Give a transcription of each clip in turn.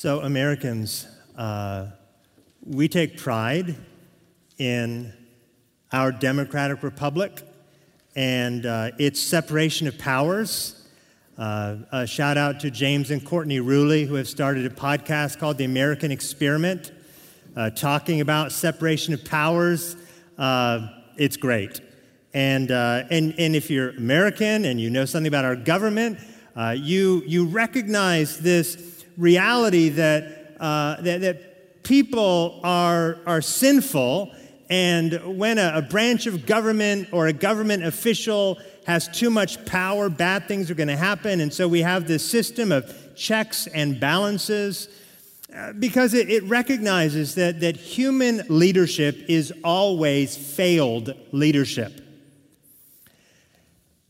So, Americans, uh, we take pride in our democratic republic and uh, its separation of powers. Uh, a shout out to James and Courtney Ruley, who have started a podcast called The American Experiment, uh, talking about separation of powers. Uh, it's great. And, uh, and, and if you're American and you know something about our government, you, you recognize this reality that, uh, that, that, people are, are sinful, and when a, a branch of government or a government official has too much power, bad things are going to happen. And so we have this system of checks and balances uh, because it, it, recognizes that, that human leadership is always failed leadership.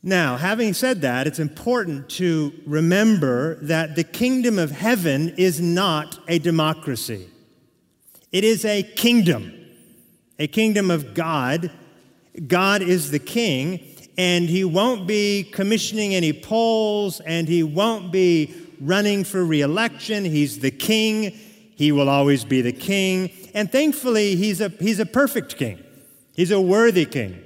Now, having said that, it's important to remember that the kingdom of heaven is not a democracy. It is a kingdom, a kingdom of God. God is the king, and he won't be commissioning any polls, and he won't be running for reelection. He's the king. He will always be the king. And thankfully, he's a, he's a perfect king. He's a worthy king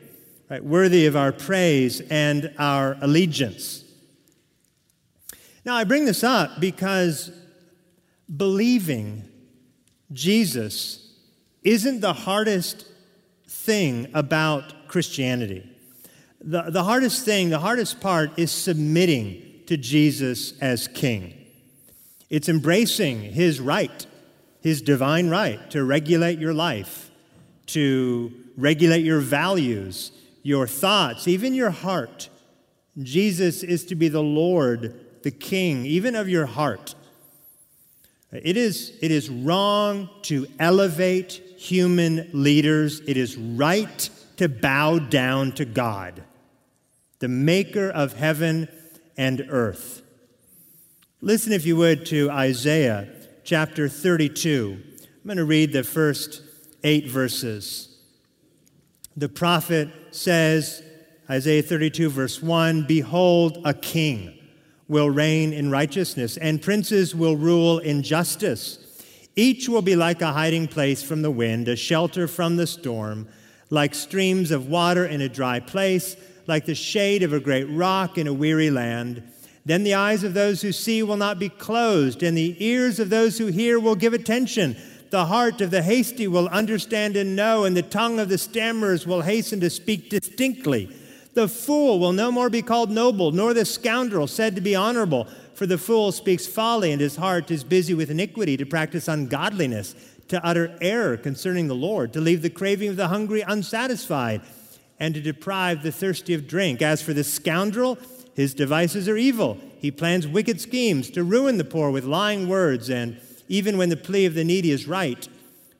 right, worthy of our praise and our allegiance. Now, I bring this up because believing Jesus isn't the hardest thing about Christianity. The, the hardest thing, the hardest part is submitting to Jesus as King. It's embracing his right, his divine right to regulate your life, to regulate your values, your thoughts, even your heart. Jesus is to be the Lord, the King, even of your heart. It is, it is wrong to elevate human leaders. It is right to bow down to God, the maker of heaven and earth. Listen, if you would, to Isaiah chapter 32. I'm going to read the first eight verses. The prophet says, Isaiah 32, verse 1 Behold, a king will reign in righteousness, and princes will rule in justice. Each will be like a hiding place from the wind, a shelter from the storm, like streams of water in a dry place, like the shade of a great rock in a weary land. Then the eyes of those who see will not be closed, and the ears of those who hear will give attention. The heart of the hasty will understand and know, and the tongue of the stammerers will hasten to speak distinctly. The fool will no more be called noble, nor the scoundrel said to be honorable. For the fool speaks folly, and his heart is busy with iniquity, to practice ungodliness, to utter error concerning the Lord, to leave the craving of the hungry unsatisfied, and to deprive the thirsty of drink. As for the scoundrel, his devices are evil. He plans wicked schemes to ruin the poor with lying words and even when the plea of the needy is right.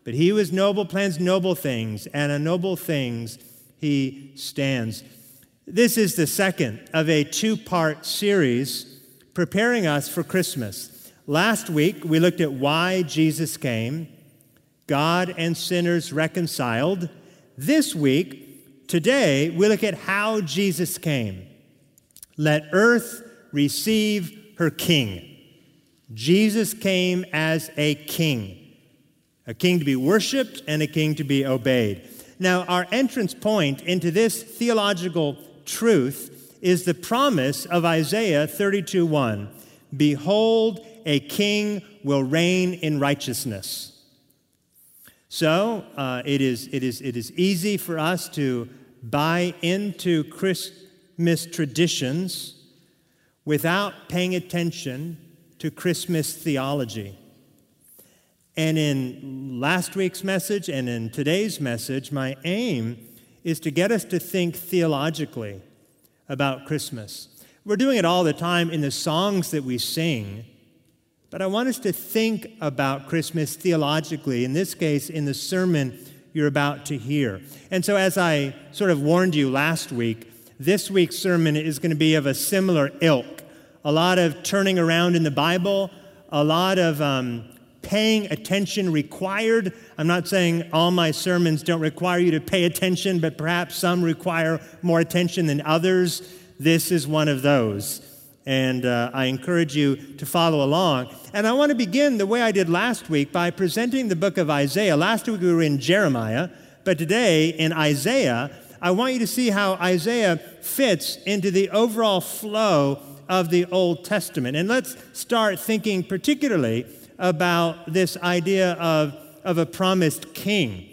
But he who is noble plans noble things, and on noble things he stands. This is the second of a two part series preparing us for Christmas. Last week, we looked at why Jesus came, God and sinners reconciled. This week, today, we look at how Jesus came. Let earth receive her king. Jesus came as a king, a king to be worshiped and a king to be obeyed. Now, our entrance point into this theological truth is the promise of Isaiah 32 1. Behold, a king will reign in righteousness. So uh, it, is, it, is, it is easy for us to buy into Christmas traditions without paying attention to Christmas theology. And in last week's message and in today's message, my aim is to get us to think theologically about Christmas. We're doing it all the time in the songs that we sing, but I want us to think about Christmas theologically, in this case, in the sermon you're about to hear. And so, as I sort of warned you last week, this week's sermon is going to be of a similar ilk a lot of turning around in the Bible, a lot of um, paying attention required. I'm not saying all my sermons don't require you to pay attention, but perhaps some require more attention than others. This is one of those. And uh, I encourage you to follow along. And I want to begin the way I did last week by presenting the book of Isaiah. Last week we were in Jeremiah, but today in Isaiah, I want you to see how Isaiah fits into the overall flow of the Old Testament. And let's start thinking particularly about this idea of, of a promised king.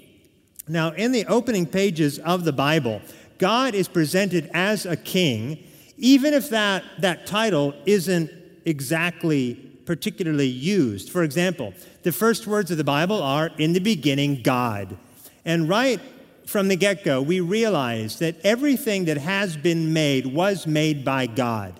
Now, in the opening pages of the Bible, God is presented as a king, even if that, that title isn't exactly particularly used. For example, the first words of the Bible are, In the beginning, God. And right from the get go, we realize that everything that has been made was made by God.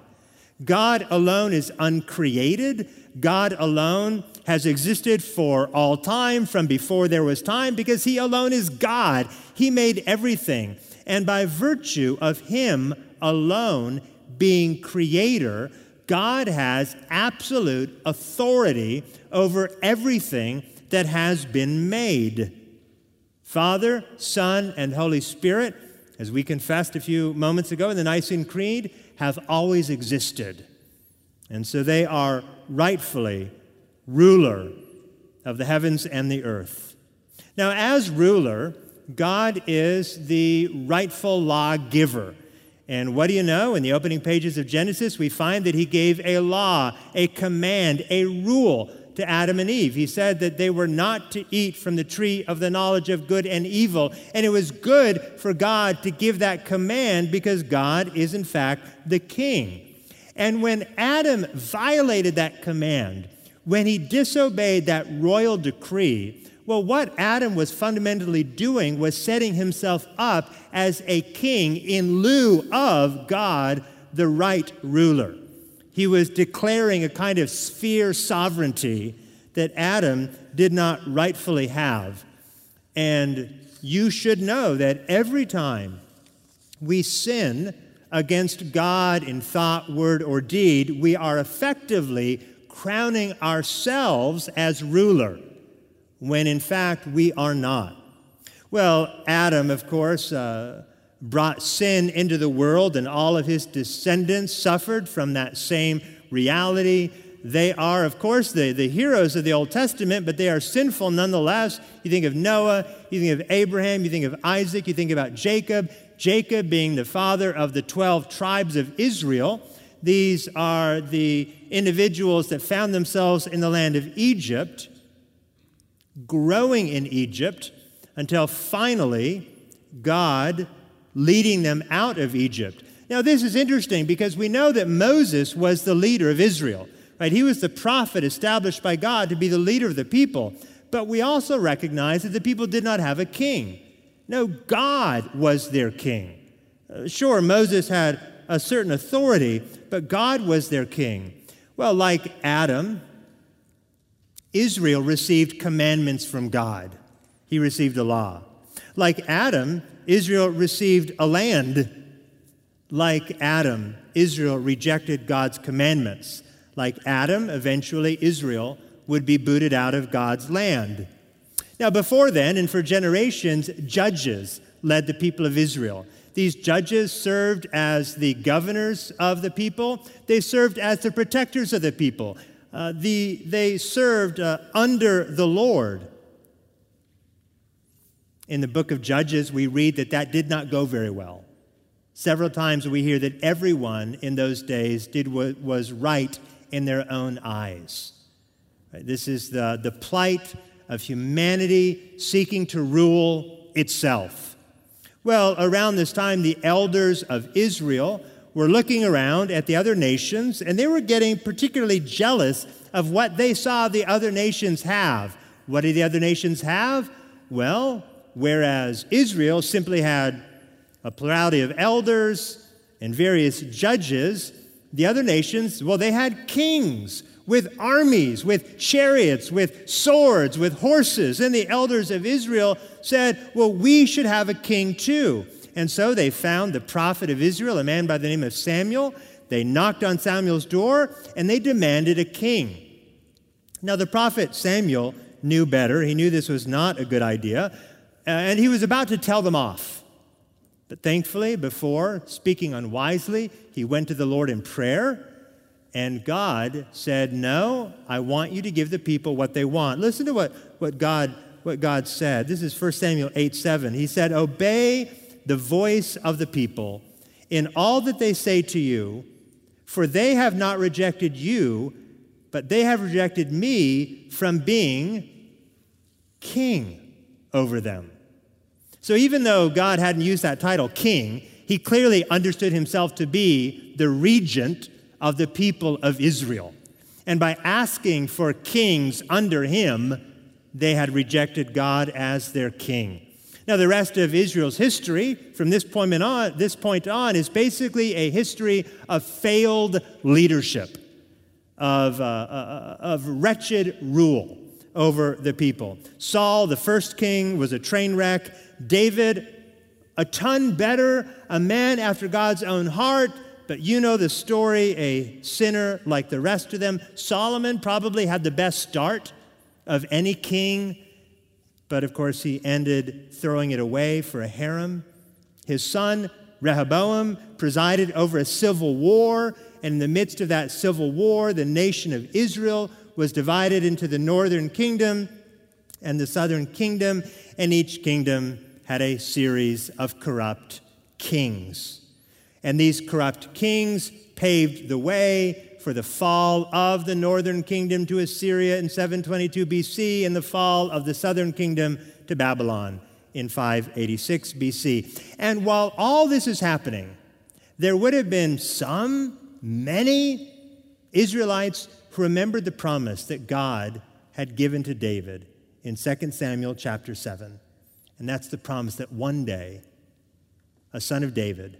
God alone is uncreated. God alone has existed for all time, from before there was time, because He alone is God. He made everything. And by virtue of Him alone being creator, God has absolute authority over everything that has been made. Father, Son, and Holy Spirit, as we confessed a few moments ago in the Nicene Creed, have always existed. And so they are rightfully ruler of the heavens and the earth. Now, as ruler, God is the rightful lawgiver. And what do you know? In the opening pages of Genesis, we find that he gave a law, a command, a rule to Adam and Eve. He said that they were not to eat from the tree of the knowledge of good and evil. And it was good for God to give that command because God is, in fact, the king. And when Adam violated that command, when he disobeyed that royal decree, well, what Adam was fundamentally doing was setting himself up as a king in lieu of God, the right ruler. He was declaring a kind of sphere sovereignty that Adam did not rightfully have. And you should know that every time we sin against God in thought, word, or deed, we are effectively crowning ourselves as ruler, when in fact we are not. Well, Adam, of course, uh, brought sin into the world, and all of his descendants suffered from that same reality. They are, of course, the, the heroes of the Old Testament, but they are sinful nonetheless. You think of Noah, you think of Abraham, you think of Isaac, you think about Jacob. Jacob being the father of the 12 tribes of Israel. These are the individuals that found themselves in the land of Egypt, growing in Egypt, until finally God leading them out of Egypt. Now, this is interesting because we know that Moses was the leader of Israel, right? He was the prophet established by God to be the leader of the people. But we also recognize that the people did not have a king. No, God was their king. Uh, sure, Moses had a certain authority, but God was their king. Well, like Adam, Israel received commandments from God, he received a law. Like Adam, Israel received a land. Like Adam, Israel rejected God's commandments. Like Adam, eventually Israel would be booted out of God's land. Now, before then, and for generations, judges led the people of Israel. These judges served as the governors of the people, they served as the protectors of the people. Uh, the, they served uh, under the Lord. In the book of Judges, we read that that did not go very well. Several times we hear that everyone in those days did what was right in their own eyes. This is the, the plight of humanity seeking to rule itself. Well, around this time, the elders of Israel were looking around at the other nations, and they were getting particularly jealous of what they saw the other nations have. What did the other nations have? Well, whereas Israel simply had a plurality of elders and various judges, the other nations, well, they had kings with armies, with chariots, with swords, with horses. And the elders of Israel said, Well, we should have a king too. And so they found the prophet of Israel, a man by the name of Samuel. They knocked on Samuel's door and they demanded a king. Now, the prophet Samuel knew better. He knew this was not a good idea. Uh, and he was about to tell them off. But thankfully, before speaking unwisely, he went to the Lord in prayer. And God said, No, I want you to give the people what they want. Listen to what, what, God, what God said. This is 1 Samuel 8 7. He said, Obey the voice of the people in all that they say to you, for they have not rejected you, but they have rejected me from being king over them. So even though God hadn't used that title, king, he clearly understood himself to be the regent of the people of Israel. And by asking for kings under him, they had rejected God as their king. Now, the rest of Israel's history from this point on, this point on is basically a history of failed leadership, of, uh, uh, of wretched rule over the people. Saul, the first king, was a train wreck. David, a ton better, a man after God's own heart, but you know the story, a sinner like the rest of them. Solomon probably had the best start of any king, but of course he ended throwing it away for a harem. His son, Rehoboam, presided over a civil war, and in the midst of that civil war, the nation of Israel was divided into the northern kingdom and the southern kingdom, and each kingdom had a series of corrupt kings. And these corrupt kings paved the way for the fall of the northern kingdom to Assyria in 722 BC and the fall of the southern kingdom to Babylon in 586 BC. And while all this is happening, there would have been some, many Israelites remembered the promise that God had given to David in 2 Samuel chapter 7. And that's the promise that one day a son of David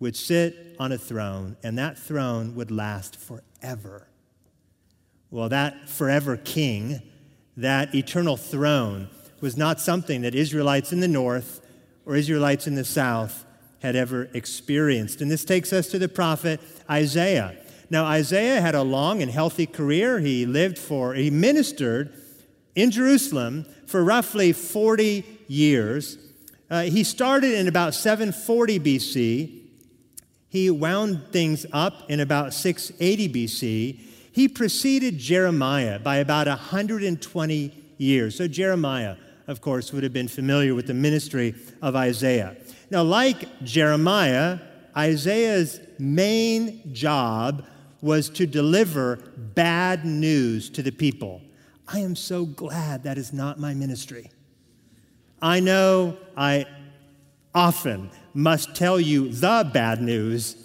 would sit on a throne, and that throne would last forever. Well, that forever king, that eternal throne, was not something that Israelites in the north or Israelites in the south had ever experienced. And this takes us to the prophet Isaiah. Now, Isaiah had a long and healthy career. He lived for, he ministered in Jerusalem for roughly 40 years. Uh, he started in about 740 BC he wound things up in about 680 BC. He preceded Jeremiah by about 120 years. So, Jeremiah, of course, would have been familiar with the ministry of Isaiah. Now, like Jeremiah, Isaiah's main job was to deliver bad news to the people. I am so glad that is not my ministry. I know I often must tell you the bad news,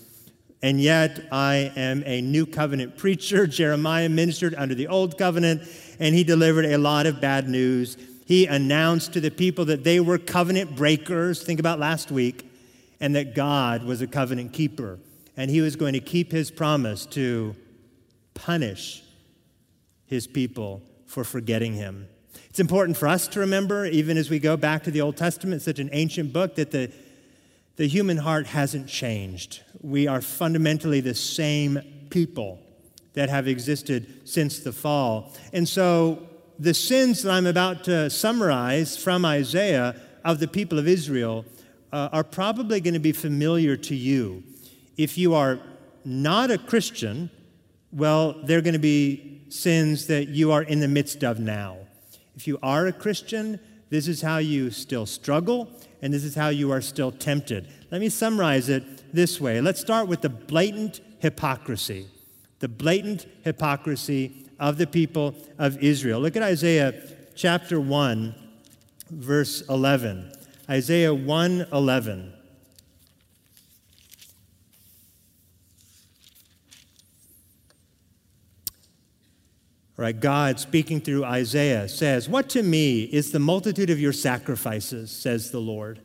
and yet I am a new covenant preacher. Jeremiah ministered under the old covenant, and he delivered a lot of bad news. He announced to the people that they were covenant breakers, think about last week, and that God was a covenant keeper, and he was going to keep his promise to punish his people for forgetting him. It's important for us to remember, even as we go back to the Old Testament, such an ancient book, that the the human heart hasn't changed. We are fundamentally the same people that have existed since the fall. And so the sins that I'm about to summarize from Isaiah of the people of Israel uh, are probably going to be familiar to you. If you are not a Christian, well, they're going to be sins that you are in the midst of now. If you are a Christian, this is how you still struggle and this is how you are still tempted. Let me summarize it this way. Let's start with the blatant hypocrisy, the blatant hypocrisy of the people of Israel. Look at Isaiah chapter 1, verse 11. Isaiah 1 11. Right, God speaking through Isaiah says, What to me is the multitude of your sacrifices, says the Lord.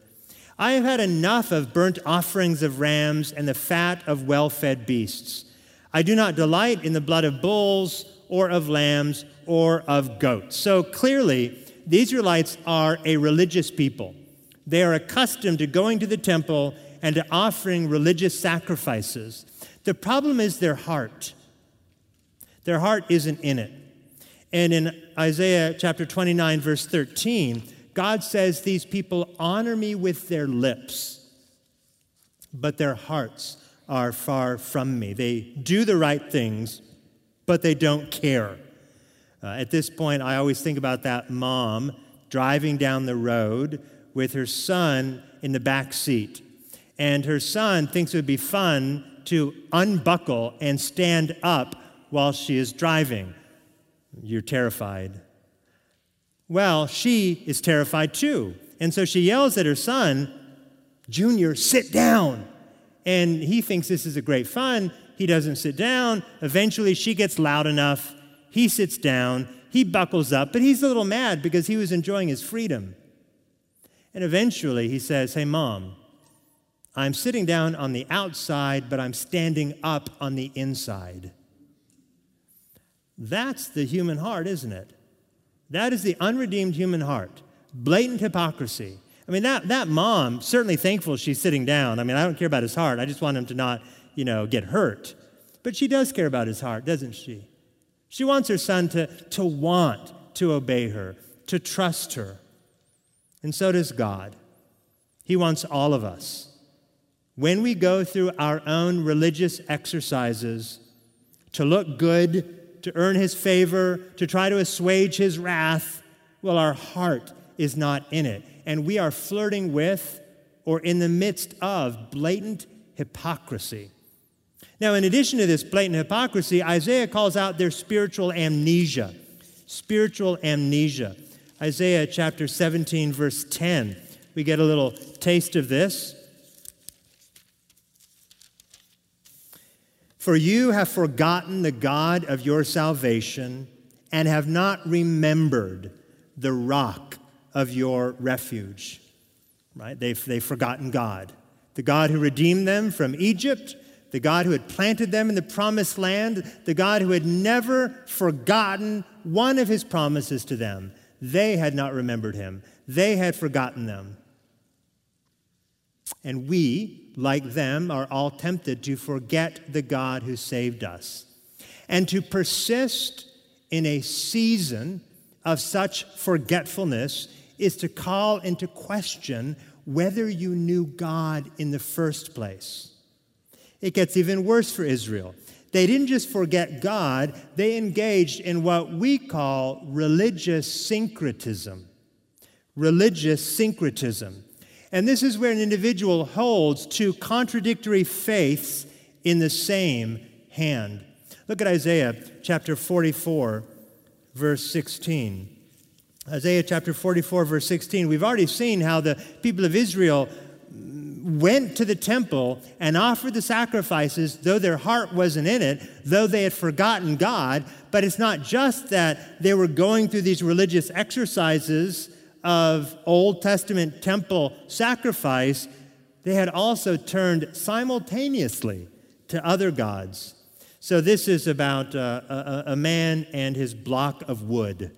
I have had enough of burnt offerings of rams and the fat of well fed beasts. I do not delight in the blood of bulls or of lambs or of goats. So clearly, the Israelites are a religious people. They are accustomed to going to the temple and to offering religious sacrifices. The problem is their heart. Their heart isn't in it. And in Isaiah chapter 29, verse 13, God says, These people honor me with their lips, but their hearts are far from me. They do the right things, but they don't care. Uh, at this point, I always think about that mom driving down the road with her son in the back seat. And her son thinks it would be fun to unbuckle and stand up while she is driving. You're terrified. Well, she is terrified too. And so she yells at her son, Junior, sit down. And he thinks this is a great fun. He doesn't sit down. Eventually, she gets loud enough. He sits down. He buckles up, but he's a little mad because he was enjoying his freedom. And eventually, he says, Hey, mom, I'm sitting down on the outside, but I'm standing up on the inside. That's the human heart, isn't it? That is the unredeemed human heart. Blatant hypocrisy. I mean, that, that mom, certainly thankful she's sitting down. I mean, I don't care about his heart. I just want him to not, you know, get hurt. But she does care about his heart, doesn't she? She wants her son to, to want to obey her, to trust her. And so does God. He wants all of us. When we go through our own religious exercises to look good, to earn his favor, to try to assuage his wrath, well, our heart is not in it and we are flirting with or in the midst of blatant hypocrisy. Now, in addition to this blatant hypocrisy, Isaiah calls out their spiritual amnesia. Spiritual amnesia. Isaiah chapter 17, verse 10. We get a little taste of this. For you have forgotten the God of your salvation and have not remembered the rock of your refuge. Right? They've, they've forgotten God. The God who redeemed them from Egypt, the God who had planted them in the promised land, the God who had never forgotten one of his promises to them. They had not remembered him, they had forgotten them. And we, like them, are all tempted to forget the God who saved us and to persist in a season of such forgetfulness is to call into question whether you knew God in the first place. It gets even worse for Israel. They didn't just forget God, they engaged in what we call religious syncretism. Religious syncretism. And this is where an individual holds two contradictory faiths in the same hand. Look at Isaiah chapter 44, verse 16. Isaiah chapter 44, verse 16, we've already seen how the people of Israel went to the temple and offered the sacrifices, though their heart wasn't in it, though they had forgotten God. But it's not just that they were going through these religious exercises of Old Testament temple sacrifice, they had also turned simultaneously to other gods. So this is about uh, a, a man and his block of wood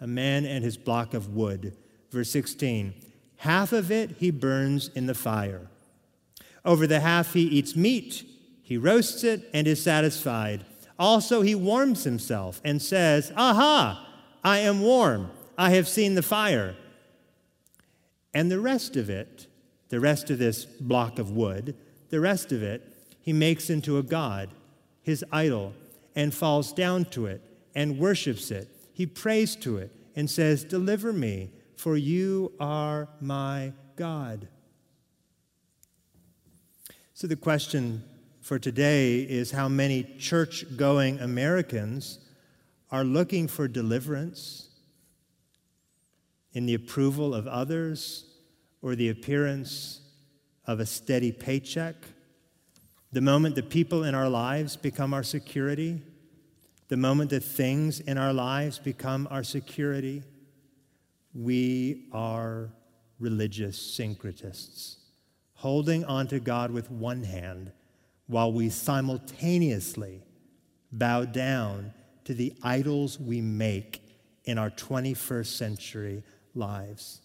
a man and his block of wood. Verse 16 half of it he burns in the fire. Over the half he eats meat, he roasts it and is satisfied. Also, he warms himself and says, Aha, I am warm. I have seen the fire. And the rest of it, the rest of this block of wood, the rest of it, he makes into a god, his idol, and falls down to it and worships it he prays to it and says, Deliver me, for you are my God. So the question for today is how many church going Americans are looking for deliverance in the approval of others or the appearance of a steady paycheck. The moment the people in our lives become our security, the moment that things in our lives become our security, we are religious syncretists, holding on to God with one hand while we simultaneously bow down to the idols we make in our 21st century lives.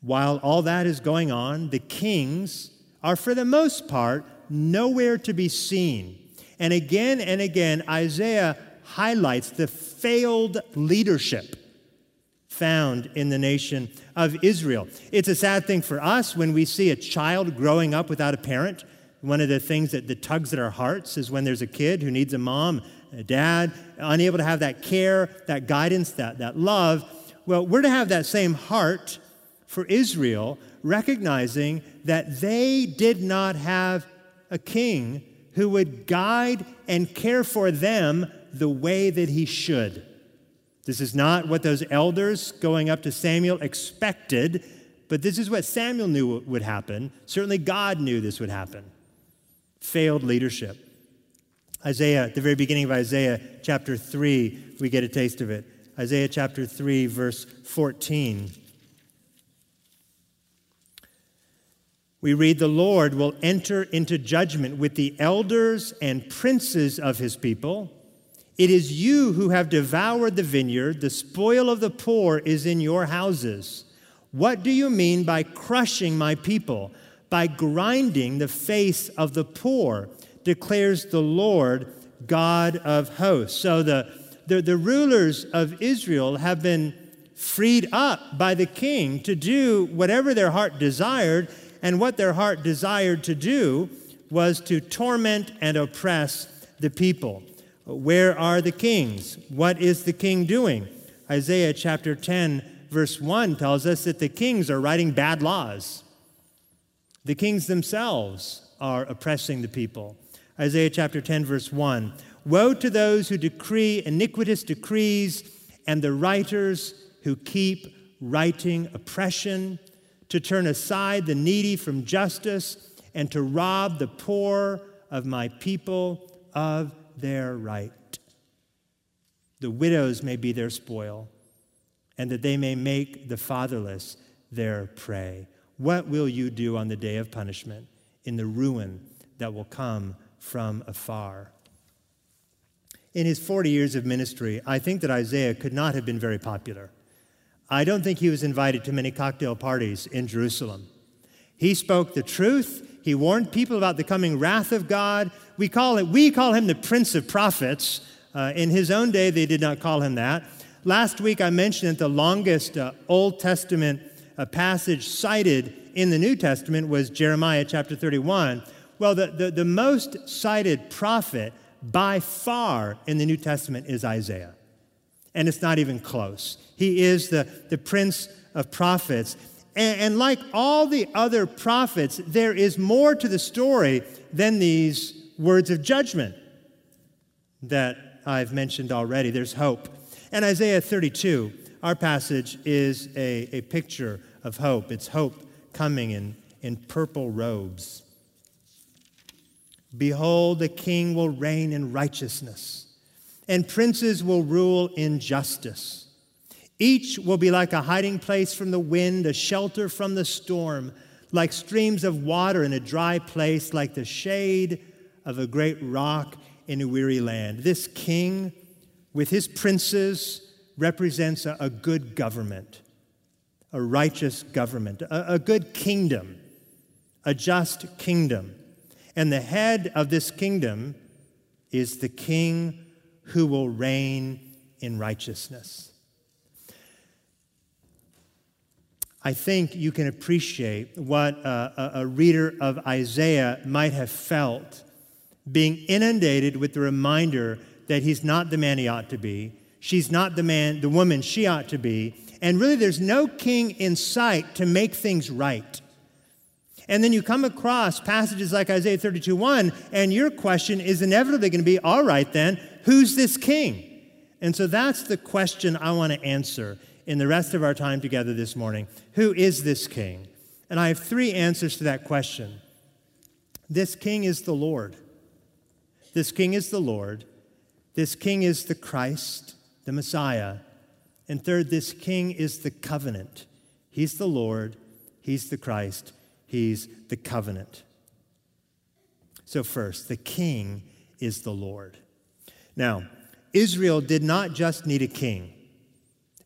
While all that is going on, the kings are, for the most part, nowhere to be seen. And again and again, Isaiah highlights the failed leadership found in the nation of Israel. It's a sad thing for us when we see a child growing up without a parent One of the things that, that tugs at our hearts is when there's a kid who needs a mom, a dad, unable to have that care, that guidance, that, that love. Well, we're to have that same heart for Israel, recognizing that they did not have a king who would guide and care for them the way that he should. This is not what those elders going up to Samuel expected, but this is what Samuel knew would happen. Certainly, God knew this would happen. Failed leadership. Isaiah, at the very beginning of Isaiah chapter 3, we get a taste of it. Isaiah chapter 3, verse 14. We read, The Lord will enter into judgment with the elders and princes of his people. It is you who have devoured the vineyard, the spoil of the poor is in your houses. What do you mean by crushing my people? By grinding the face of the poor, declares the Lord, God of hosts. So the, the, the rulers of Israel have been freed up by the king to do whatever their heart desired, and what their heart desired to do was to torment and oppress the people. Where are the kings? What is the king doing? Isaiah chapter 10 verse 1 tells us that the kings are writing bad laws. The kings themselves are oppressing the people. Isaiah chapter 10, verse 1 Woe to those who decree iniquitous decrees and the writers who keep writing oppression, to turn aside the needy from justice, and to rob the poor of my people of their right. The widows may be their spoil and that they may make the fatherless their prey. What will you do on the day of punishment in the ruin that will come from afar? In his 40 years of ministry, I think that Isaiah could not have been very popular. I don't think he was invited to many cocktail parties in Jerusalem. He spoke the truth. He warned people about the coming wrath of God. We call, it, we call him the Prince of Prophets. Uh, in his own day, they did not call him that. Last week I mentioned that the longest uh, Old Testament uh, passage cited in the New Testament was Jeremiah chapter 31. Well, the, the, the most cited prophet by far in the New Testament is Isaiah. And it's not even close. He is the, the prince of prophets. And, and like all the other prophets, there is more to the story than these words of judgment that I've mentioned already. There's hope. And Isaiah 32, our passage, is a, a picture of hope. It's hope coming in, in purple robes. Behold, the king will reign in righteousness, and princes will rule in justice. Each will be like a hiding place from the wind, a shelter from the storm, like streams of water in a dry place, like the shade of a great rock in a weary land. This king with his princes represents a, a good government, a righteous government, a, a good kingdom, a just kingdom. And the head of this kingdom is the king who will reign in righteousness. I think you can appreciate what a, a, reader of Isaiah might have felt being inundated with the reminder that he's not the man he ought to be. She's not the man, the woman she ought to be. And really, there's no king in sight to make things right. And then you come across passages like Isaiah 32 1, and your question is inevitably going to be all right, then, who's this king? And so that's the question I want to answer in the rest of our time together this morning. Who is this king? And I have three answers to that question. This king is the Lord. This king is the Lord. This king is the Christ, the Messiah. And third, this king is the covenant. He's the Lord, he's the Christ, he's the covenant. So, first, the king is the Lord. Now, Israel did not just need a king,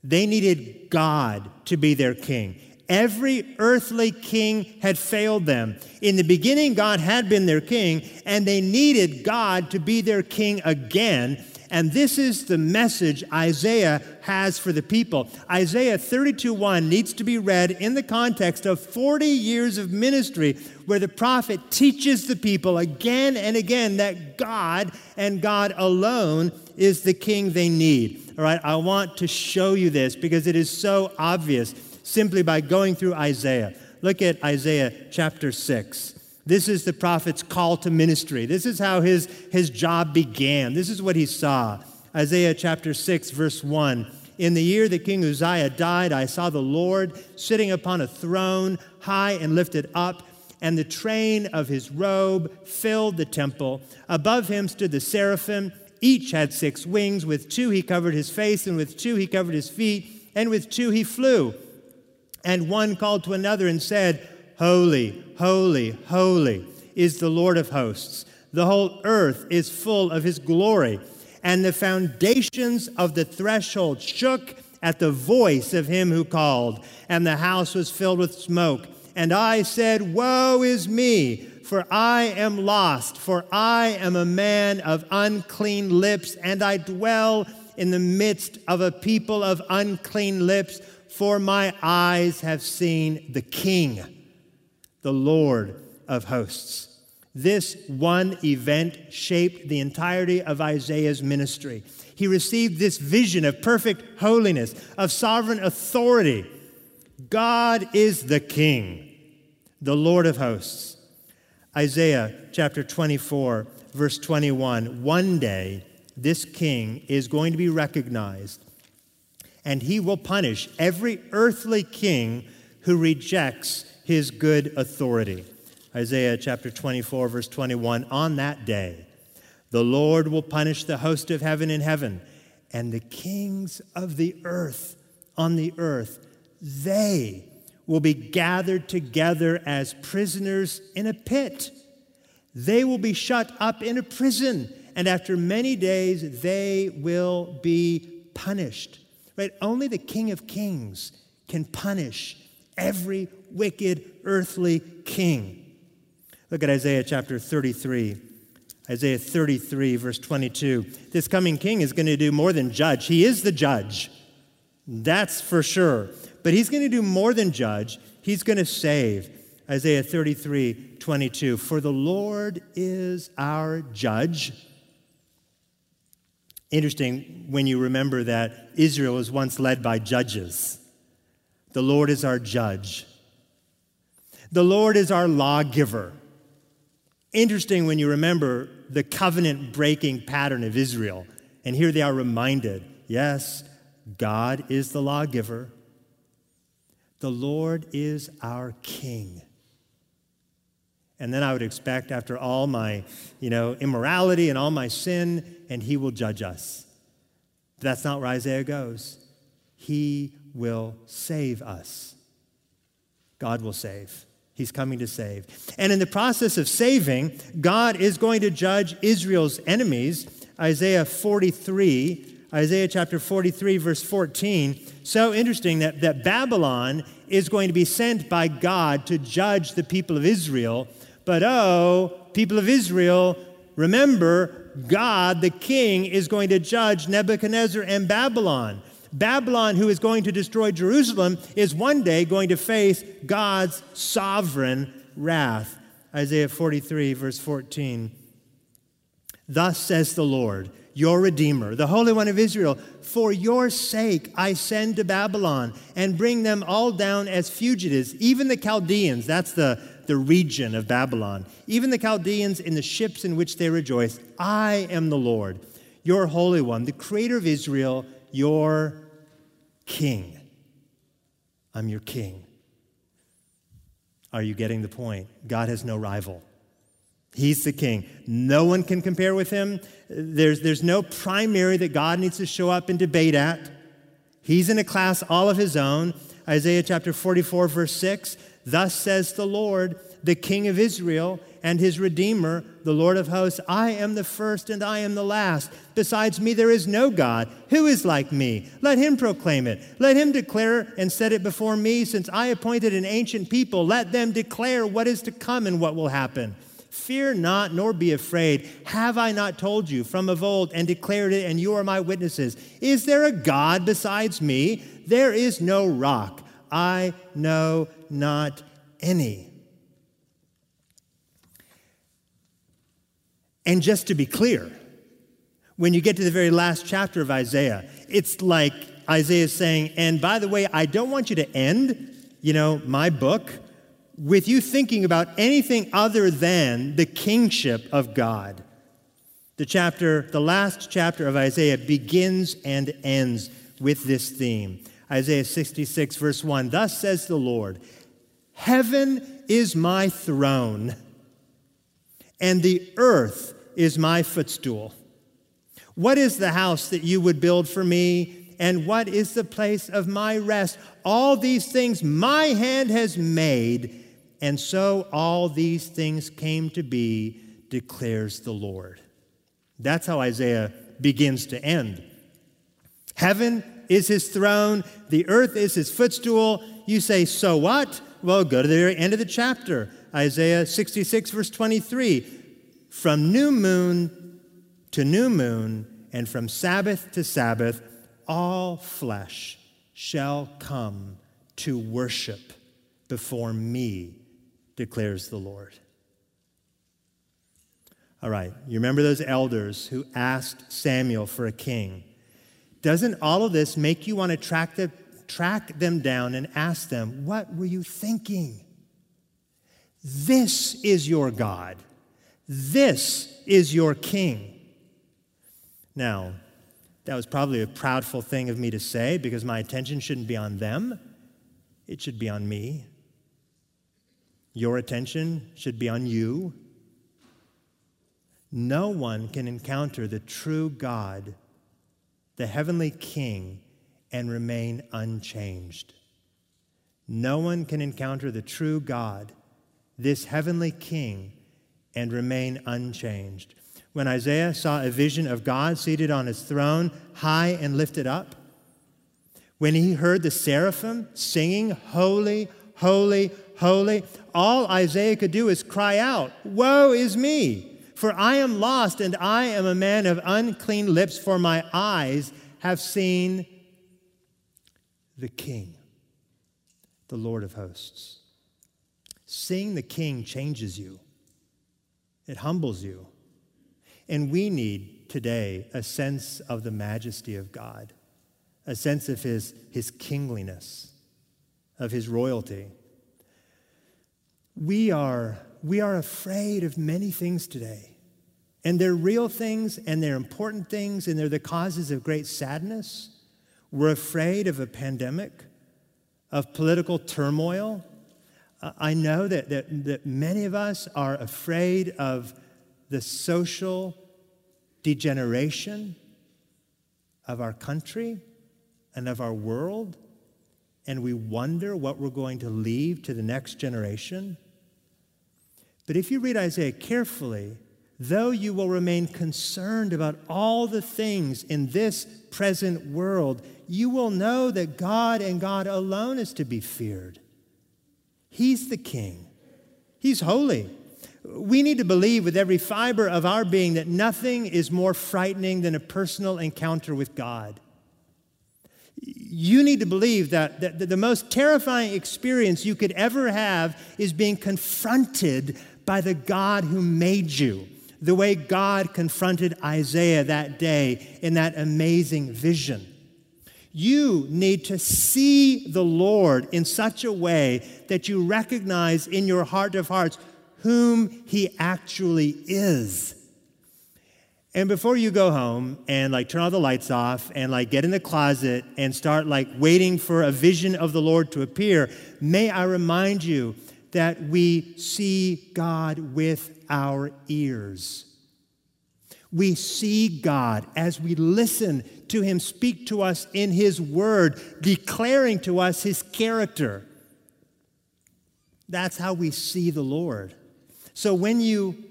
they needed God to be their king. Every earthly king had failed them. In the beginning, God had been their king, and they needed God to be their king again. And this is the message Isaiah has for the people. Isaiah 32:1 needs to be read in the context of 40 years of ministry where the prophet teaches the people again and again that God and God alone is the king they need. All right, I want to show you this because it is so obvious simply by going through Isaiah. Look at Isaiah chapter 6. This is the prophet's call to ministry. This is how his, his job began. This is what he saw. Isaiah chapter 6, verse 1. In the year that King Uzziah died, I saw the Lord sitting upon a throne, high and lifted up, and the train of his robe filled the temple. Above him stood the seraphim. Each had six wings. With two he covered his face, and with two he covered his feet, and with two he flew. And one called to another and said, Holy, holy, holy is the Lord of hosts. The whole earth is full of his glory. And the foundations of the threshold shook at the voice of him who called, and the house was filled with smoke. And I said, Woe is me, for I am lost, for I am a man of unclean lips, and I dwell in the midst of a people of unclean lips, for my eyes have seen the King the Lord of hosts. This one event shaped the entirety of Isaiah's ministry. He received this vision of perfect holiness, of sovereign authority. God is the King, the Lord of hosts. Isaiah chapter 24, verse 21 One day, this king is going to be recognized, and he will punish every earthly king who rejects his good authority. Isaiah chapter 24, verse 21 On that day, the Lord will punish the host of heaven in heaven and the kings of the earth on the earth. They will be gathered together as prisoners in a pit. They will be shut up in a prison, and after many days, they will be punished. Right? Only the King of Kings can punish every wicked earthly king. Look at Isaiah chapter 33. Isaiah 33, verse 22. This coming king is going to do more than judge. He is the judge. That's for sure. But he's going to do more than judge, he's going to save. Isaiah 33, 22. For the Lord is our judge. Interesting when you remember that Israel was once led by judges. The Lord is our judge. The Lord is our lawgiver. Interesting when you remember the covenant breaking pattern of Israel. And here they are reminded yes, God is the lawgiver. The Lord is our king. And then I would expect, after all my, you know, immorality and all my sin, and he will judge us. But that's not where Isaiah goes. He will save us. God will save. He's coming to save. And in the process of saving, God is going to judge Israel's enemies. Isaiah 43, Isaiah chapter 43, verse 14. So interesting that, that Babylon is going to be sent by God to judge the people of Israel. But oh, people of Israel, remember, God, the king, is going to judge Nebuchadnezzar and Babylon. Babylon, who is going to destroy Jerusalem, is one day going to face God's sovereign wrath. Isaiah 43, verse 14. Thus says the Lord, your Redeemer, the Holy One of Israel, for your sake I send to Babylon and bring them all down as fugitives, even the Chaldeans, that's the, the region of Babylon, even the Chaldeans in the ships in which they rejoice. I am the Lord, your Holy One, the Creator of Israel your king. I'm your king. Are you getting the point? God has no rival. He's the king. No one can compare with him. There's, there's no primary that God needs to show up and debate at. He's in a class all of his own. Isaiah chapter 44, verse 6 Thus says the Lord, the King of Israel and his Redeemer, the Lord of hosts. I am the first and I am the last. Besides me, there is no God. Who is like me? Let him proclaim it. Let him declare and set it before me, since I appointed an ancient people. Let them declare what is to come and what will happen. Fear not, nor be afraid. Have I not told you from of old and declared it, and you are my witnesses? Is there a God besides me? There is no rock. I know not any. And just to be clear, when you get to the very last chapter of Isaiah, it's like Isaiah is saying, and by the way, I don't want you to end, you know, my book with you thinking about anything other than the kingship of God. The chapter, the last chapter of Isaiah begins and ends with this theme. Isaiah 66, verse 1 Thus says the Lord, Heaven is my throne, and the earth is my footstool. What is the house that you would build for me? And what is the place of my rest? All these things my hand has made, and so all these things came to be, declares the Lord. That's how Isaiah begins to end. Heaven is his throne, the earth is his footstool. You say, so what? Well, go to the very end of the chapter, Isaiah 66, verse 23. From new moon to new moon, and from Sabbath to Sabbath, all flesh shall come to worship before me, declares the Lord. All right, you remember those elders who asked Samuel for a king? Doesn't all of this make you want to track, the, track them down and ask them, What were you thinking? This is your God. This is your king. Now, that was probably a proudful thing of me to say because my attention shouldn't be on them, it should be on me. Your attention should be on you. No one can encounter the true God the heavenly King and remain unchanged. No one can encounter the true God, this heavenly King, and remain unchanged. When Isaiah saw a vision of God seated on his throne, high and lifted up, when he heard the seraphim singing, Holy, holy, holy, all Isaiah could do is cry out, Woe is me! For I am lost, and I am a man of unclean lips, for my eyes have seen the King, the Lord of hosts. Seeing the King changes you, it humbles you. And we need today a sense of the majesty of God, a sense of his, his kingliness, of his royalty. We are, we are afraid of many things today. And they're real things and they're important things and they're the causes of great sadness. We're afraid of a pandemic, of political turmoil. I know that, that, that many of us are afraid of the social degeneration of our country and of our world, and we wonder what we're going to leave to the next generation. But if you read Isaiah carefully, though you will remain concerned about all the things in this present world, you will know that God and God alone is to be feared. He's the King, He's holy. We need to believe with every fiber of our being that nothing is more frightening than a personal encounter with God. You need to believe that, that the most terrifying experience you could ever have is being confronted by the God who made you the way God confronted Isaiah that day in that amazing vision. You need to see the Lord in such a way that you recognize in your heart of hearts whom He actually is. And before you go home and like turn all the lights off and like get in the closet and start like waiting for a vision of the Lord to appear, may I remind you that we see God with our ears. We see God as we listen to Him speak to us in His Word, declaring to us His character. That's how we see the Lord. So when you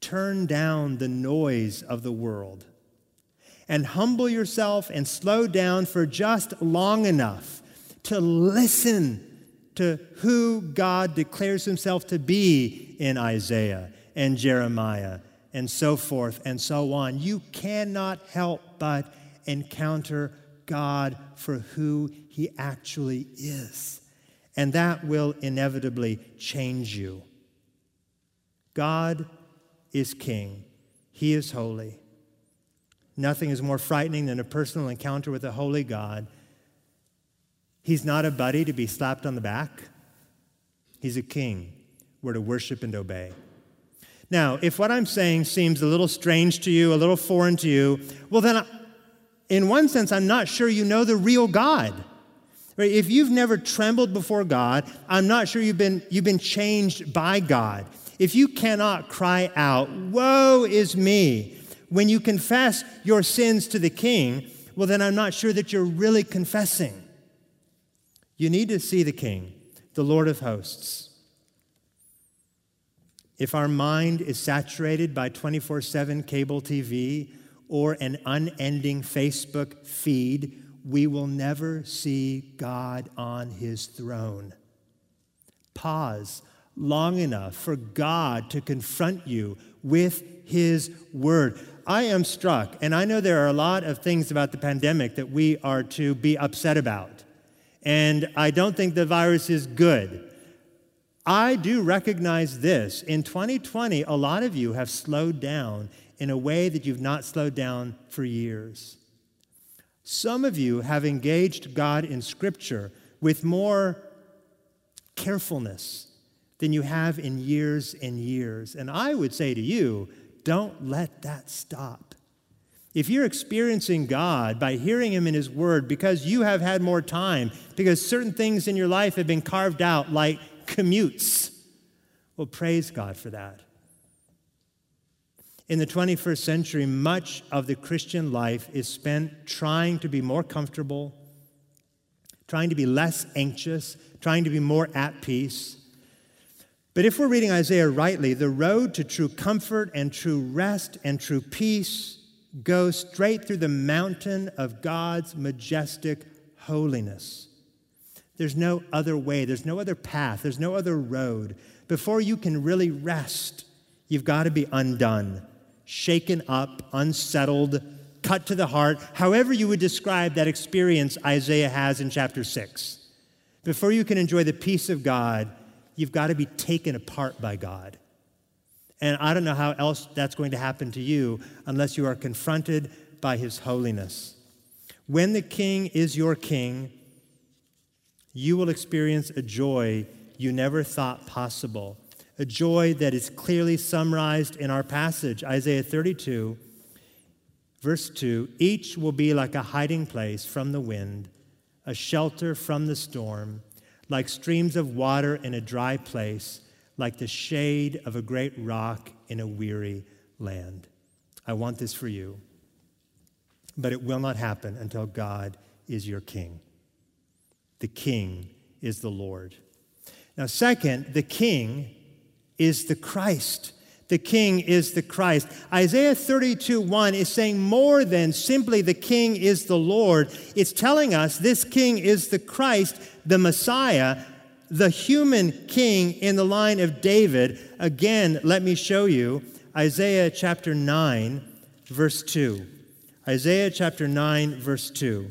turn down the noise of the world and humble yourself and slow down for just long enough to listen to who God declares himself to be in Isaiah and Jeremiah and so forth and so on, you cannot help but encounter God for who he actually is. And that will inevitably change you. God is king, he is holy. Nothing is more frightening than a personal encounter with a holy God. He's not a buddy to be slapped on the back. He's a king. We're to worship and obey. Now, if what I'm saying seems a little strange to you, a little foreign to you, well, then, in one sense, I'm not sure you know the real God. Right? If you've never trembled before God, I'm not sure you've been, you've been changed by God. If you cannot cry out, Woe is me, when you confess your sins to the king, well, then I'm not sure that you're really confessing. You need to see the king, the Lord of hosts. If our mind is saturated by 24 7 cable TV or an unending Facebook feed, we will never see God on his throne. Pause long enough for God to confront you with his word. I am struck, and I know there are a lot of things about the pandemic that we are to be upset about. And I don't think the virus is good. I do recognize this. In 2020, a lot of you have slowed down in a way that you've not slowed down for years. Some of you have engaged God in Scripture with more carefulness than you have in years and years. And I would say to you, don't let that stop. If you're experiencing God by hearing Him in His Word because you have had more time, because certain things in your life have been carved out, like commutes, well, praise God for that. In the 21st century, much of the Christian life is spent trying to be more comfortable, trying to be less anxious, trying to be more at peace. But if we're reading Isaiah rightly, the road to true comfort and true rest and true peace goes straight through the mountain of God's majestic holiness. There's no other way, there's no other path, there's no other road. Before you can really rest, you've got to be undone, shaken up, unsettled, cut to the heart, however you would describe that experience Isaiah has in chapter 6. Before you can enjoy the peace of God, you've got to be taken apart by God. And I don't know how else that's going to happen to you unless you are confronted by his holiness. When the king is your king, you will experience a joy you never thought possible, a joy that is clearly summarized in our passage, Isaiah 32, verse 2 Each will be like a hiding place from the wind, a shelter from the storm like streams of water in a dry place, like the shade of a great rock in a weary land. I want this for you, but it will not happen until God is your king. The king is the Lord. Now, second, the king is the Christ. The king is the Christ. Isaiah 32 1 is saying more than simply the king is the Lord. It's telling us this king is the Christ, the Messiah, the human king in the line of David. Again, let me show you Isaiah chapter 9, verse 2. Isaiah chapter 9, verse 2.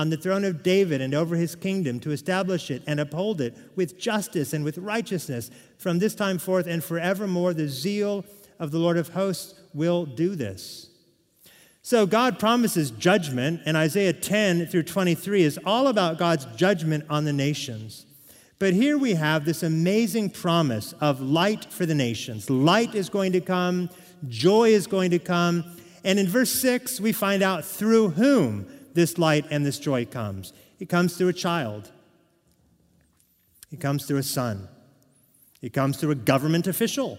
on the throne of David and over his kingdom to establish it and uphold it with justice and with righteousness from this time forth and forevermore. The zeal of the Lord of hosts will do this. So God promises judgment, and Isaiah 10 through 23 is all about God's judgment on the nations. But here we have this amazing promise of light for the nations. Light is going to come, joy is going to come. And in verse 6, we find out through whom this light and this joy comes. It comes through a child, it comes through a son, it comes through a government official,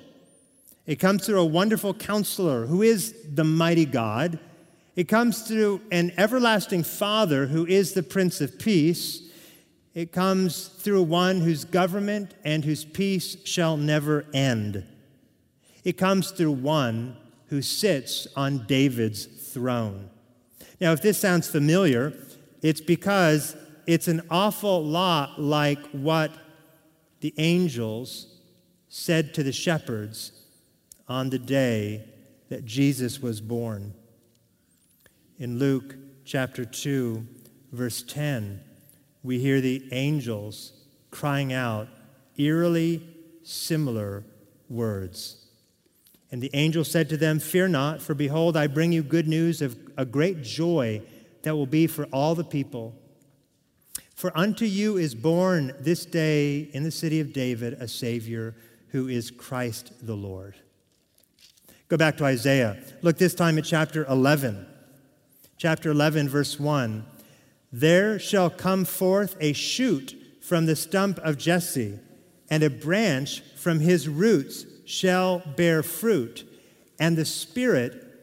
it comes through a wonderful counselor who is the mighty God. It comes through an everlasting Father who is the Prince of Peace. It comes through one whose government and whose peace shall never end. It comes through one who sits on David's throne. Now, if this sounds familiar, it's because it's an awful lot like what the angels said to the shepherds on the day that Jesus was born. In Luke chapter 2, verse 10, we hear the angels crying out eerily similar words. And the angel said to them, Fear not, for behold, I bring you good news of a great joy that will be for all the people. For unto you is born this day in the city of David a Savior who is Christ the Lord. Go back to Isaiah. Look this time at chapter 11. Chapter 11, verse 1. There shall come forth a shoot from the stump of Jesse, and a branch from his roots shall bear fruit, and the Spirit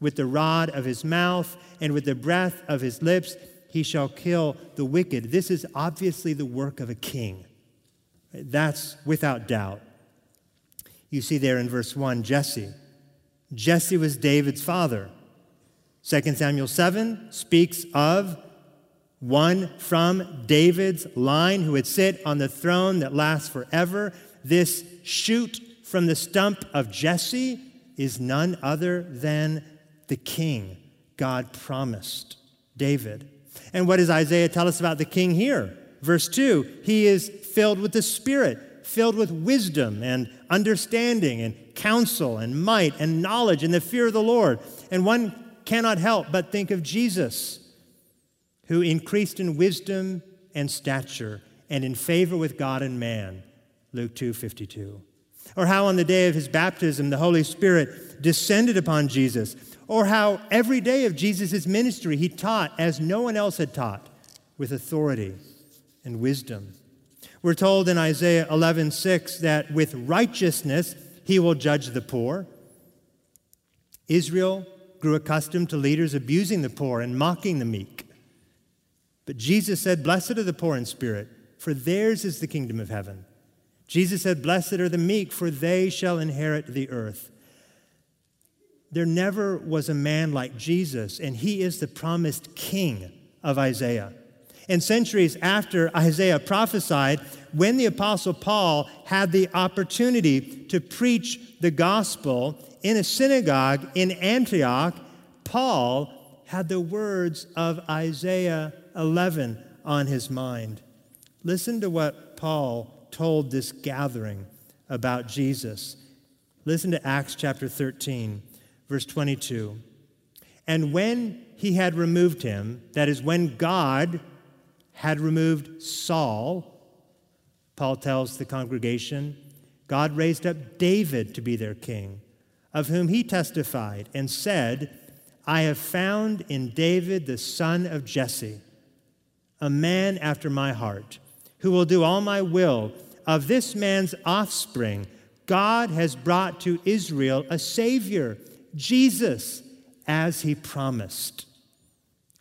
with the rod of his mouth and with the breath of his lips. He shall kill the wicked. This is obviously the work of a king. That's without doubt. You see there in verse 1 Jesse. Jesse was David's father. 2 Samuel 7 speaks of one from David's line who would sit on the throne that lasts forever. This shoot from the stump of Jesse is none other than the king God promised David. And what does Isaiah tell us about the king here? Verse 2 He is filled with the Spirit, filled with wisdom and understanding and counsel and might and knowledge and the fear of the Lord. And one cannot help but think of Jesus who increased in wisdom and stature and in favor with God and man. Luke 2:52. Or how on the day of his baptism the Holy Spirit descended upon Jesus, or how every day of Jesus' ministry he taught as no one else had taught with authority and wisdom. We're told in Isaiah 11:6 that with righteousness he will judge the poor. Israel grew accustomed to leaders abusing the poor and mocking the meek. But Jesus said, Blessed are the poor in spirit, for theirs is the kingdom of heaven. Jesus said, Blessed are the meek, for they shall inherit the earth. There never was a man like Jesus, and he is the promised king of Isaiah. And centuries after Isaiah prophesied, when the Apostle Paul had the opportunity to preach the gospel in a synagogue in Antioch, Paul had the words of Isaiah 11 on his mind. Listen to what Paul told this gathering about Jesus. Listen to Acts chapter 13, verse 22. And when he had removed him, that is, when God had removed Saul, Paul tells the congregation, God raised up David to be their king, of whom he testified and said, I have found in David the son of Jesse a man after my heart, who will do all my will. Of this man's offspring, God has brought to Israel a Savior, Jesus, as he promised.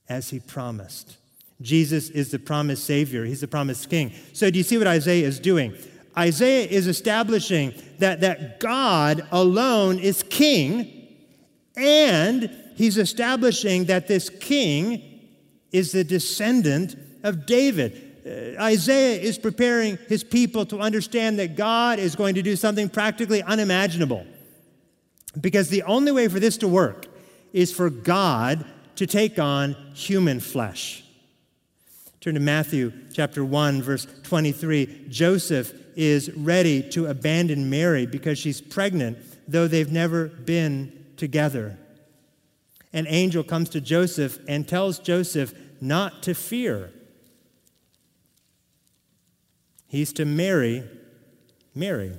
As he promised. Jesus is the promised Savior, He's the promised King. So, do you see what Isaiah is doing? Isaiah is establishing that, that God alone is King, and he's establishing that this King is the descendant of David. Uh, Isaiah is preparing his people to understand that God is going to do something practically unimaginable. Because the only way for this to work is for God to take on human flesh. Turn to Matthew chapter 1, verse 23. Joseph is ready to abandon Mary because she's pregnant, though they've never been together. An angel comes to Joseph and tells Joseph not to fear. He's to marry Mary.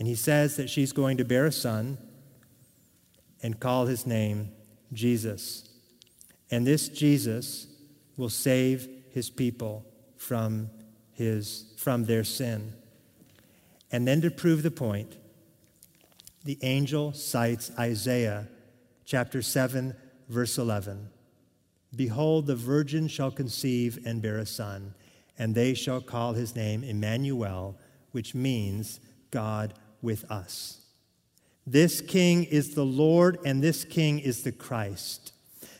And he says that she's going to bear a son and call his name Jesus. And this Jesus will save his people from, his, from their sin. And then to prove the point, the angel cites Isaiah chapter 7, verse 11. Behold, the virgin shall conceive and bear a son, and they shall call his name Emmanuel, which means God with us. This king is the Lord, and this king is the Christ.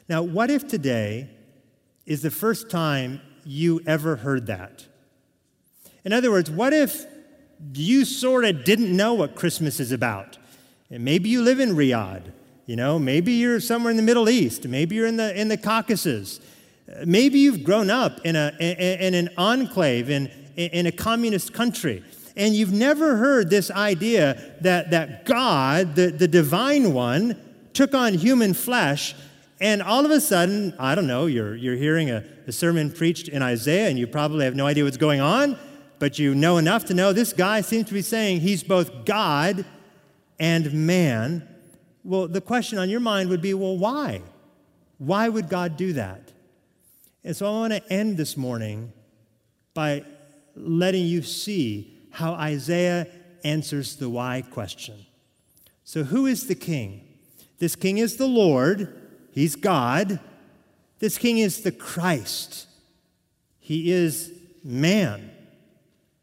Now, what if today is the first time you ever heard that. In other words, what if you sort of didn't know what Christmas is about? And maybe you live in Riyadh, you know, maybe you're somewhere in the Middle East, maybe you're in the, in the Caucasus. Maybe you've grown up in, a, in, in an enclave in, in a communist country, and you've never heard this idea that, that God, the, the divine one, took on human flesh and all of a sudden, I don't know, you're, you're hearing a, a sermon preached in Isaiah and you probably have no idea what's going on, but you know enough to know this guy seems to be saying he's both God and man. Well, the question on your mind would be well, why? Why would God do that? And so I want to end this morning by letting you see how Isaiah answers the why question. So, who is the king? This king is the Lord He's God. This king is the Christ. He is man.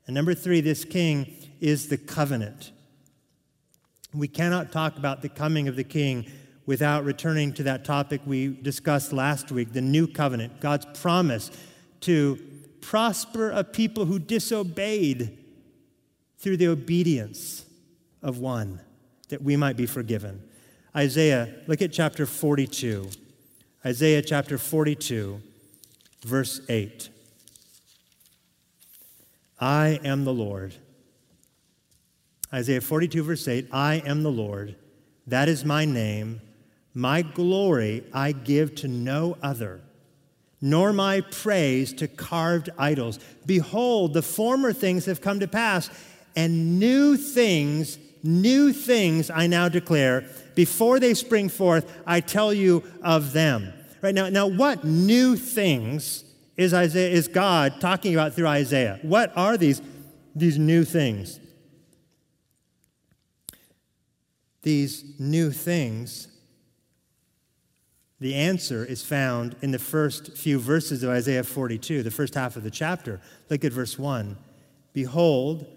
And number three, this king is the covenant. We cannot talk about the coming of the king without returning to that topic we discussed last week the new covenant, God's promise to prosper a people who disobeyed through the obedience of one, that we might be forgiven. Isaiah, look at chapter 42. Isaiah chapter 42, verse 8. I am the Lord. Isaiah 42, verse 8 I am the Lord. That is my name. My glory I give to no other, nor my praise to carved idols. Behold, the former things have come to pass, and new things, new things I now declare before they spring forth, I tell you of them. Right now, now what new things is Isaiah is God talking about through Isaiah? What are these, these new things? These new things, the answer is found in the first few verses of Isaiah 42, the first half of the chapter. Look at verse 1. Behold,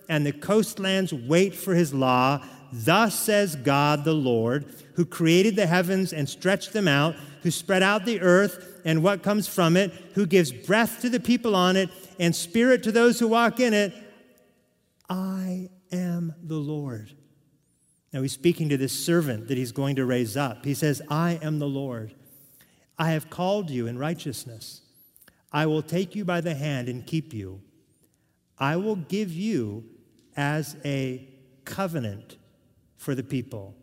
and the coastlands wait for his law. Thus says God the Lord, who created the heavens and stretched them out, who spread out the earth and what comes from it, who gives breath to the people on it and spirit to those who walk in it. I am the Lord. Now he's speaking to this servant that he's going to raise up. He says, I am the Lord. I have called you in righteousness. I will take you by the hand and keep you. I will give you as a covenant for the people,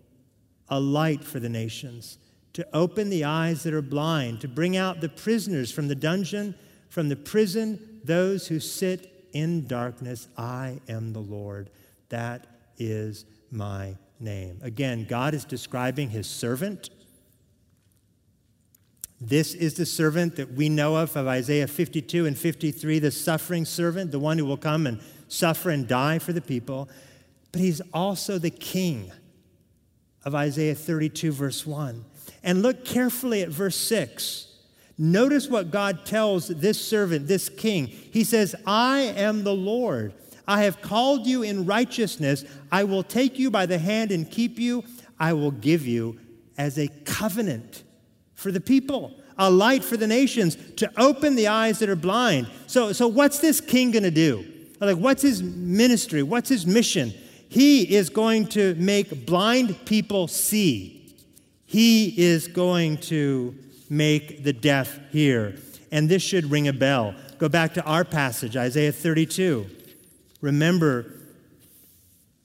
a light for the nations, to open the eyes that are blind, to bring out the prisoners from the dungeon, from the prison, those who sit in darkness. I am the Lord. That is my name. Again, God is describing his servant. This is the servant that we know of of Isaiah 52 and 53, the suffering servant, the one who will come and suffer and die for the people. But he's also the king of Isaiah 32, verse 1. And look carefully at verse 6. Notice what God tells this servant, this king. He says, I am the Lord. I have called you in righteousness. I will take you by the hand and keep you. I will give you as a covenant for the people, a light for the nations, to open the eyes that are blind. So, so what's this king going to do? Like, what's his ministry? What's his mission? He is going to make blind people see. He is going to make the deaf hear. And this should ring a bell. Go back to our passage, Isaiah 32. Remember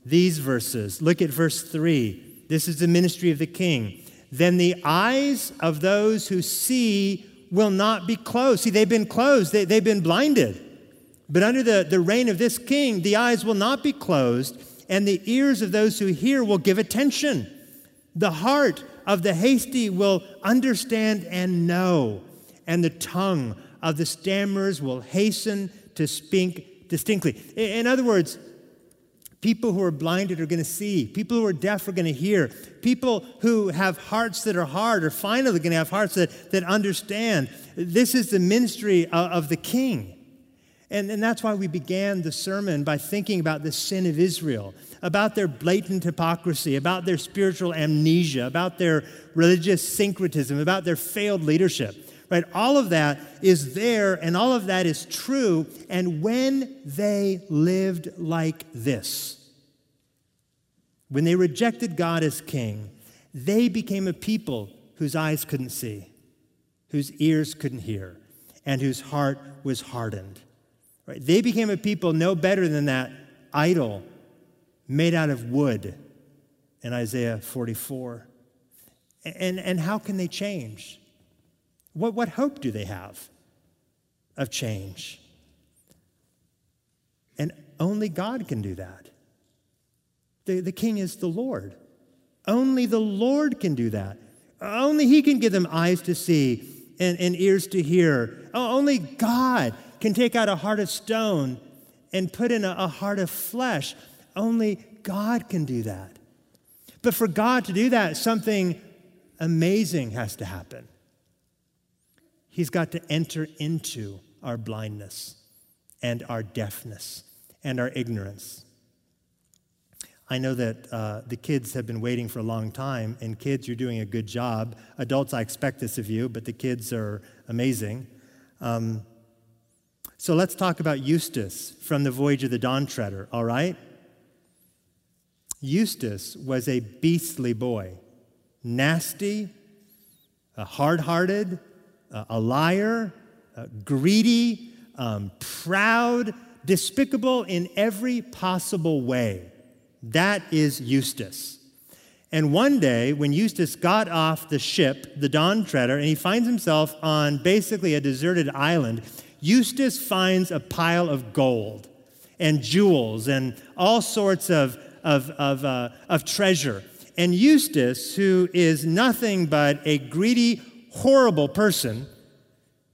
these verses. Look at verse 3. This is the ministry of the king. Then the eyes of those who see will not be closed. See, they've been closed, they, they've been blinded. But under the, the reign of this king, the eyes will not be closed, and the ears of those who hear will give attention. The heart of the hasty will understand and know, and the tongue of the stammerers will hasten to speak distinctly. In other words, people who are blinded are going to see, people who are deaf are going to hear, people who have hearts that are hard are finally going to have hearts that, that understand. This is the ministry of, of the king. And, and that's why we began the sermon by thinking about the sin of Israel, about their blatant hypocrisy, about their spiritual amnesia, about their religious syncretism, about their failed leadership. Right? All of that is there and all of that is true. And when they lived like this, when they rejected God as king, they became a people whose eyes couldn't see, whose ears couldn't hear, and whose heart was hardened. Right? They became a people no better than that idol made out of wood in Isaiah 44. And, and how can they change? What, what hope do they have of change? And only God can do that. The, the king is the Lord. Only the Lord can do that. Only He can give them eyes to see and, and ears to hear. only God can take out a heart of stone and put in a, a heart of flesh. Only God can do that. But for God to do that, something amazing has to happen. He's got to enter into our blindness and our deafness and our ignorance. I know that uh, the kids have been waiting for a long time, and kids, you're doing a good job. Adults, I expect this of you, but the kids are amazing. Um, so let's talk about Eustace from the Voyage of the Dawn Treader, all right? Eustace was a beastly boy, nasty, uh, hard hearted, uh, a liar, uh, greedy, um, proud, despicable in every possible way. That is Eustace. And one day, when Eustace got off the ship, the Dawn Treader, and he finds himself on basically a deserted island, Eustace finds a pile of gold and jewels and all sorts of, of, of, uh, of treasure. And Eustace, who is nothing but a greedy, horrible person,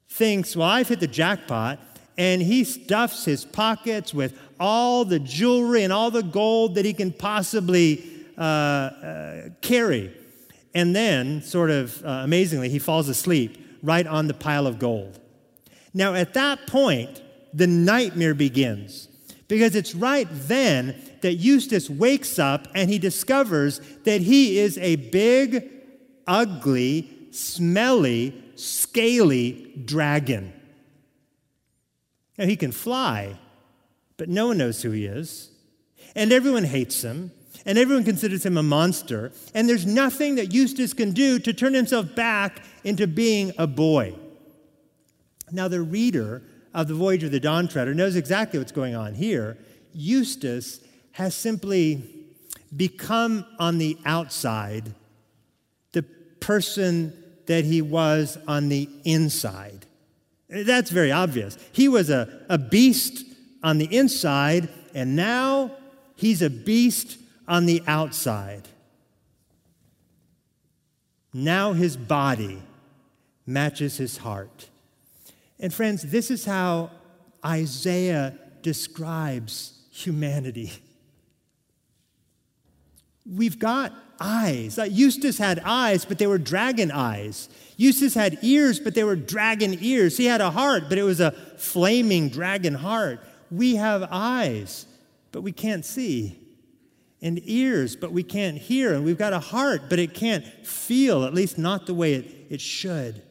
thinks, well, I've hit the jackpot. And he stuffs his pockets with all the jewelry and all the gold that he can possibly uh, uh, carry. And then, sort of uh, amazingly, he falls asleep right on the pile of gold. Now, at that point, the nightmare begins because it's right then that Eustace wakes up and he discovers that he is a big, ugly, smelly, scaly dragon. Now, he can fly, but no one knows who he is. And everyone hates him, and everyone considers him a monster. And there's nothing that Eustace can do to turn himself back into being a boy. Now, the reader of The Voyage of the Dawn Treader knows exactly what's going on here. Eustace has simply become on the outside the person that he was on the inside. That's very obvious. He was a, a beast on the inside, and now he's a beast on the outside. Now his body matches his heart. And friends, this is how Isaiah describes humanity. We've got eyes. Uh, Eustace had eyes, but they were dragon eyes. Eustace had ears, but they were dragon ears. He had a heart, but it was a flaming dragon heart. We have eyes, but we can't see, and ears, but we can't hear. And we've got a heart, but it can't feel, at least not the way it, it should.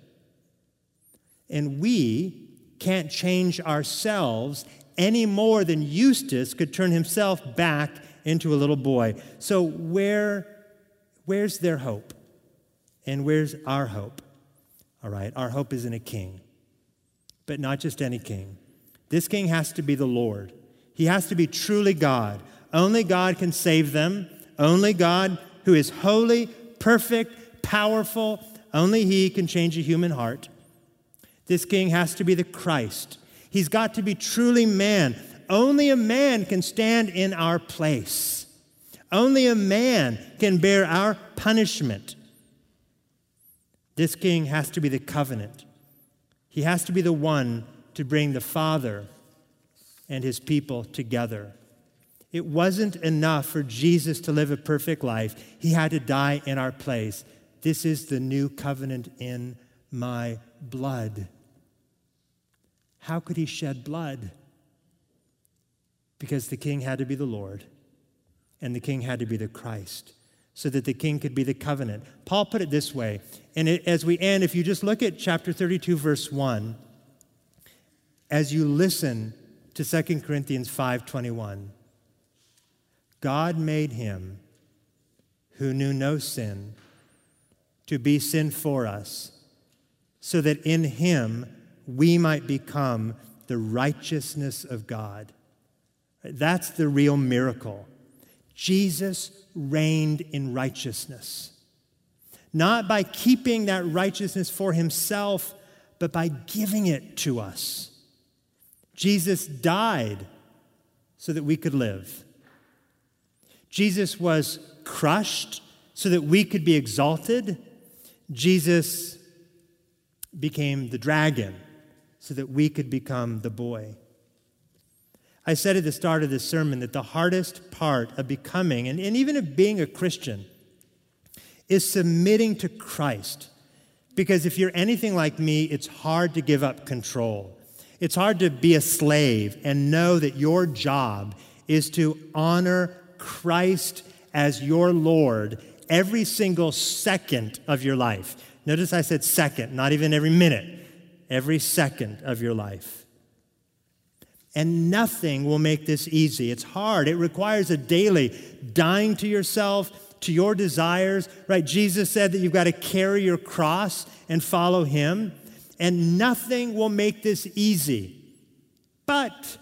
And we can't change ourselves any more than Eustace could turn himself back into a little boy. So, where, where's their hope? And where's our hope? All right, our hope is in a king, but not just any king. This king has to be the Lord. He has to be truly God. Only God can save them. Only God, who is holy, perfect, powerful, only He can change a human heart. This king has to be the Christ. He's got to be truly man. Only a man can stand in our place. Only a man can bear our punishment. This king has to be the covenant. He has to be the one to bring the Father and his people together. It wasn't enough for Jesus to live a perfect life, he had to die in our place. This is the new covenant in my blood. How could he shed blood? Because the king had to be the Lord and the king had to be the Christ so that the king could be the covenant. Paul put it this way, and it, as we end, if you just look at chapter 32, verse 1, as you listen to 2 Corinthians 5:21, God made him who knew no sin to be sin for us, so that in him we might become the righteousness of God. That's the real miracle. Jesus reigned in righteousness, not by keeping that righteousness for himself, but by giving it to us. Jesus died so that we could live. Jesus was crushed so that we could be exalted. Jesus became the dragon so that we could become the boy. I said at the start of this sermon that the hardest part of becoming, and, and even of being a Christian, is submitting to Christ. Because if you're anything like me, it's hard to give up control. It's hard to be a slave and know that your job is to honor Christ as your Lord every single second of your life. Notice I said second, not even every minute every second of your life. And nothing will make this easy. It's hard. It requires a daily dying to yourself, to your desires, right? Jesus said that you've got to carry your cross and follow him, and nothing will make this easy. But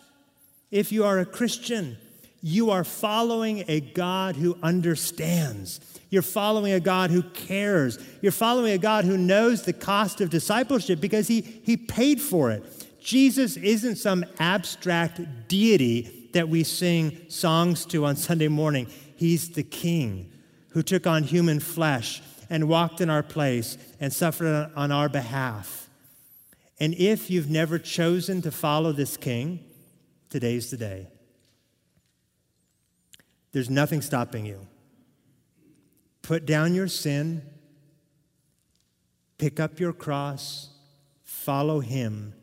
if you are a Christian, you are following a God who understands. You're following a God who cares. You're following a God who knows the cost of discipleship because he, he paid for it. Jesus isn't some abstract deity that we sing songs to on Sunday morning. He's the King who took on human flesh and walked in our place and suffered on our behalf. And if you've never chosen to follow this King, today's the day. There's nothing stopping you. Put down your sin, pick up your cross, follow Him.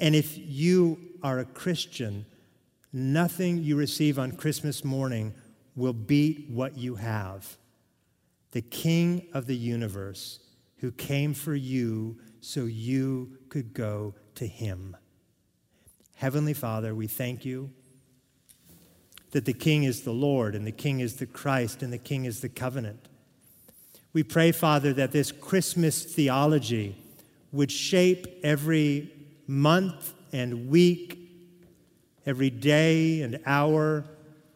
And if you are a Christian, nothing you receive on Christmas morning will beat what you have. The King of the universe who came for you so you could go to Him. Heavenly Father, we thank you that the King is the Lord and the King is the Christ and the King is the covenant. We pray, Father, that this Christmas theology would shape every month and week, every day and hour,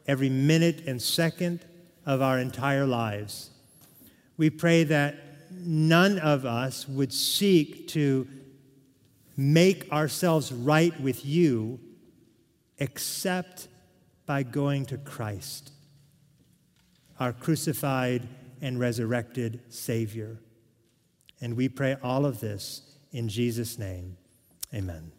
every minute and second of our entire lives. We pray that none of us would seek to make ourselves right with you except by going to Christ, our crucified and resurrected Savior. And we pray all of this in Jesus' name. Amen.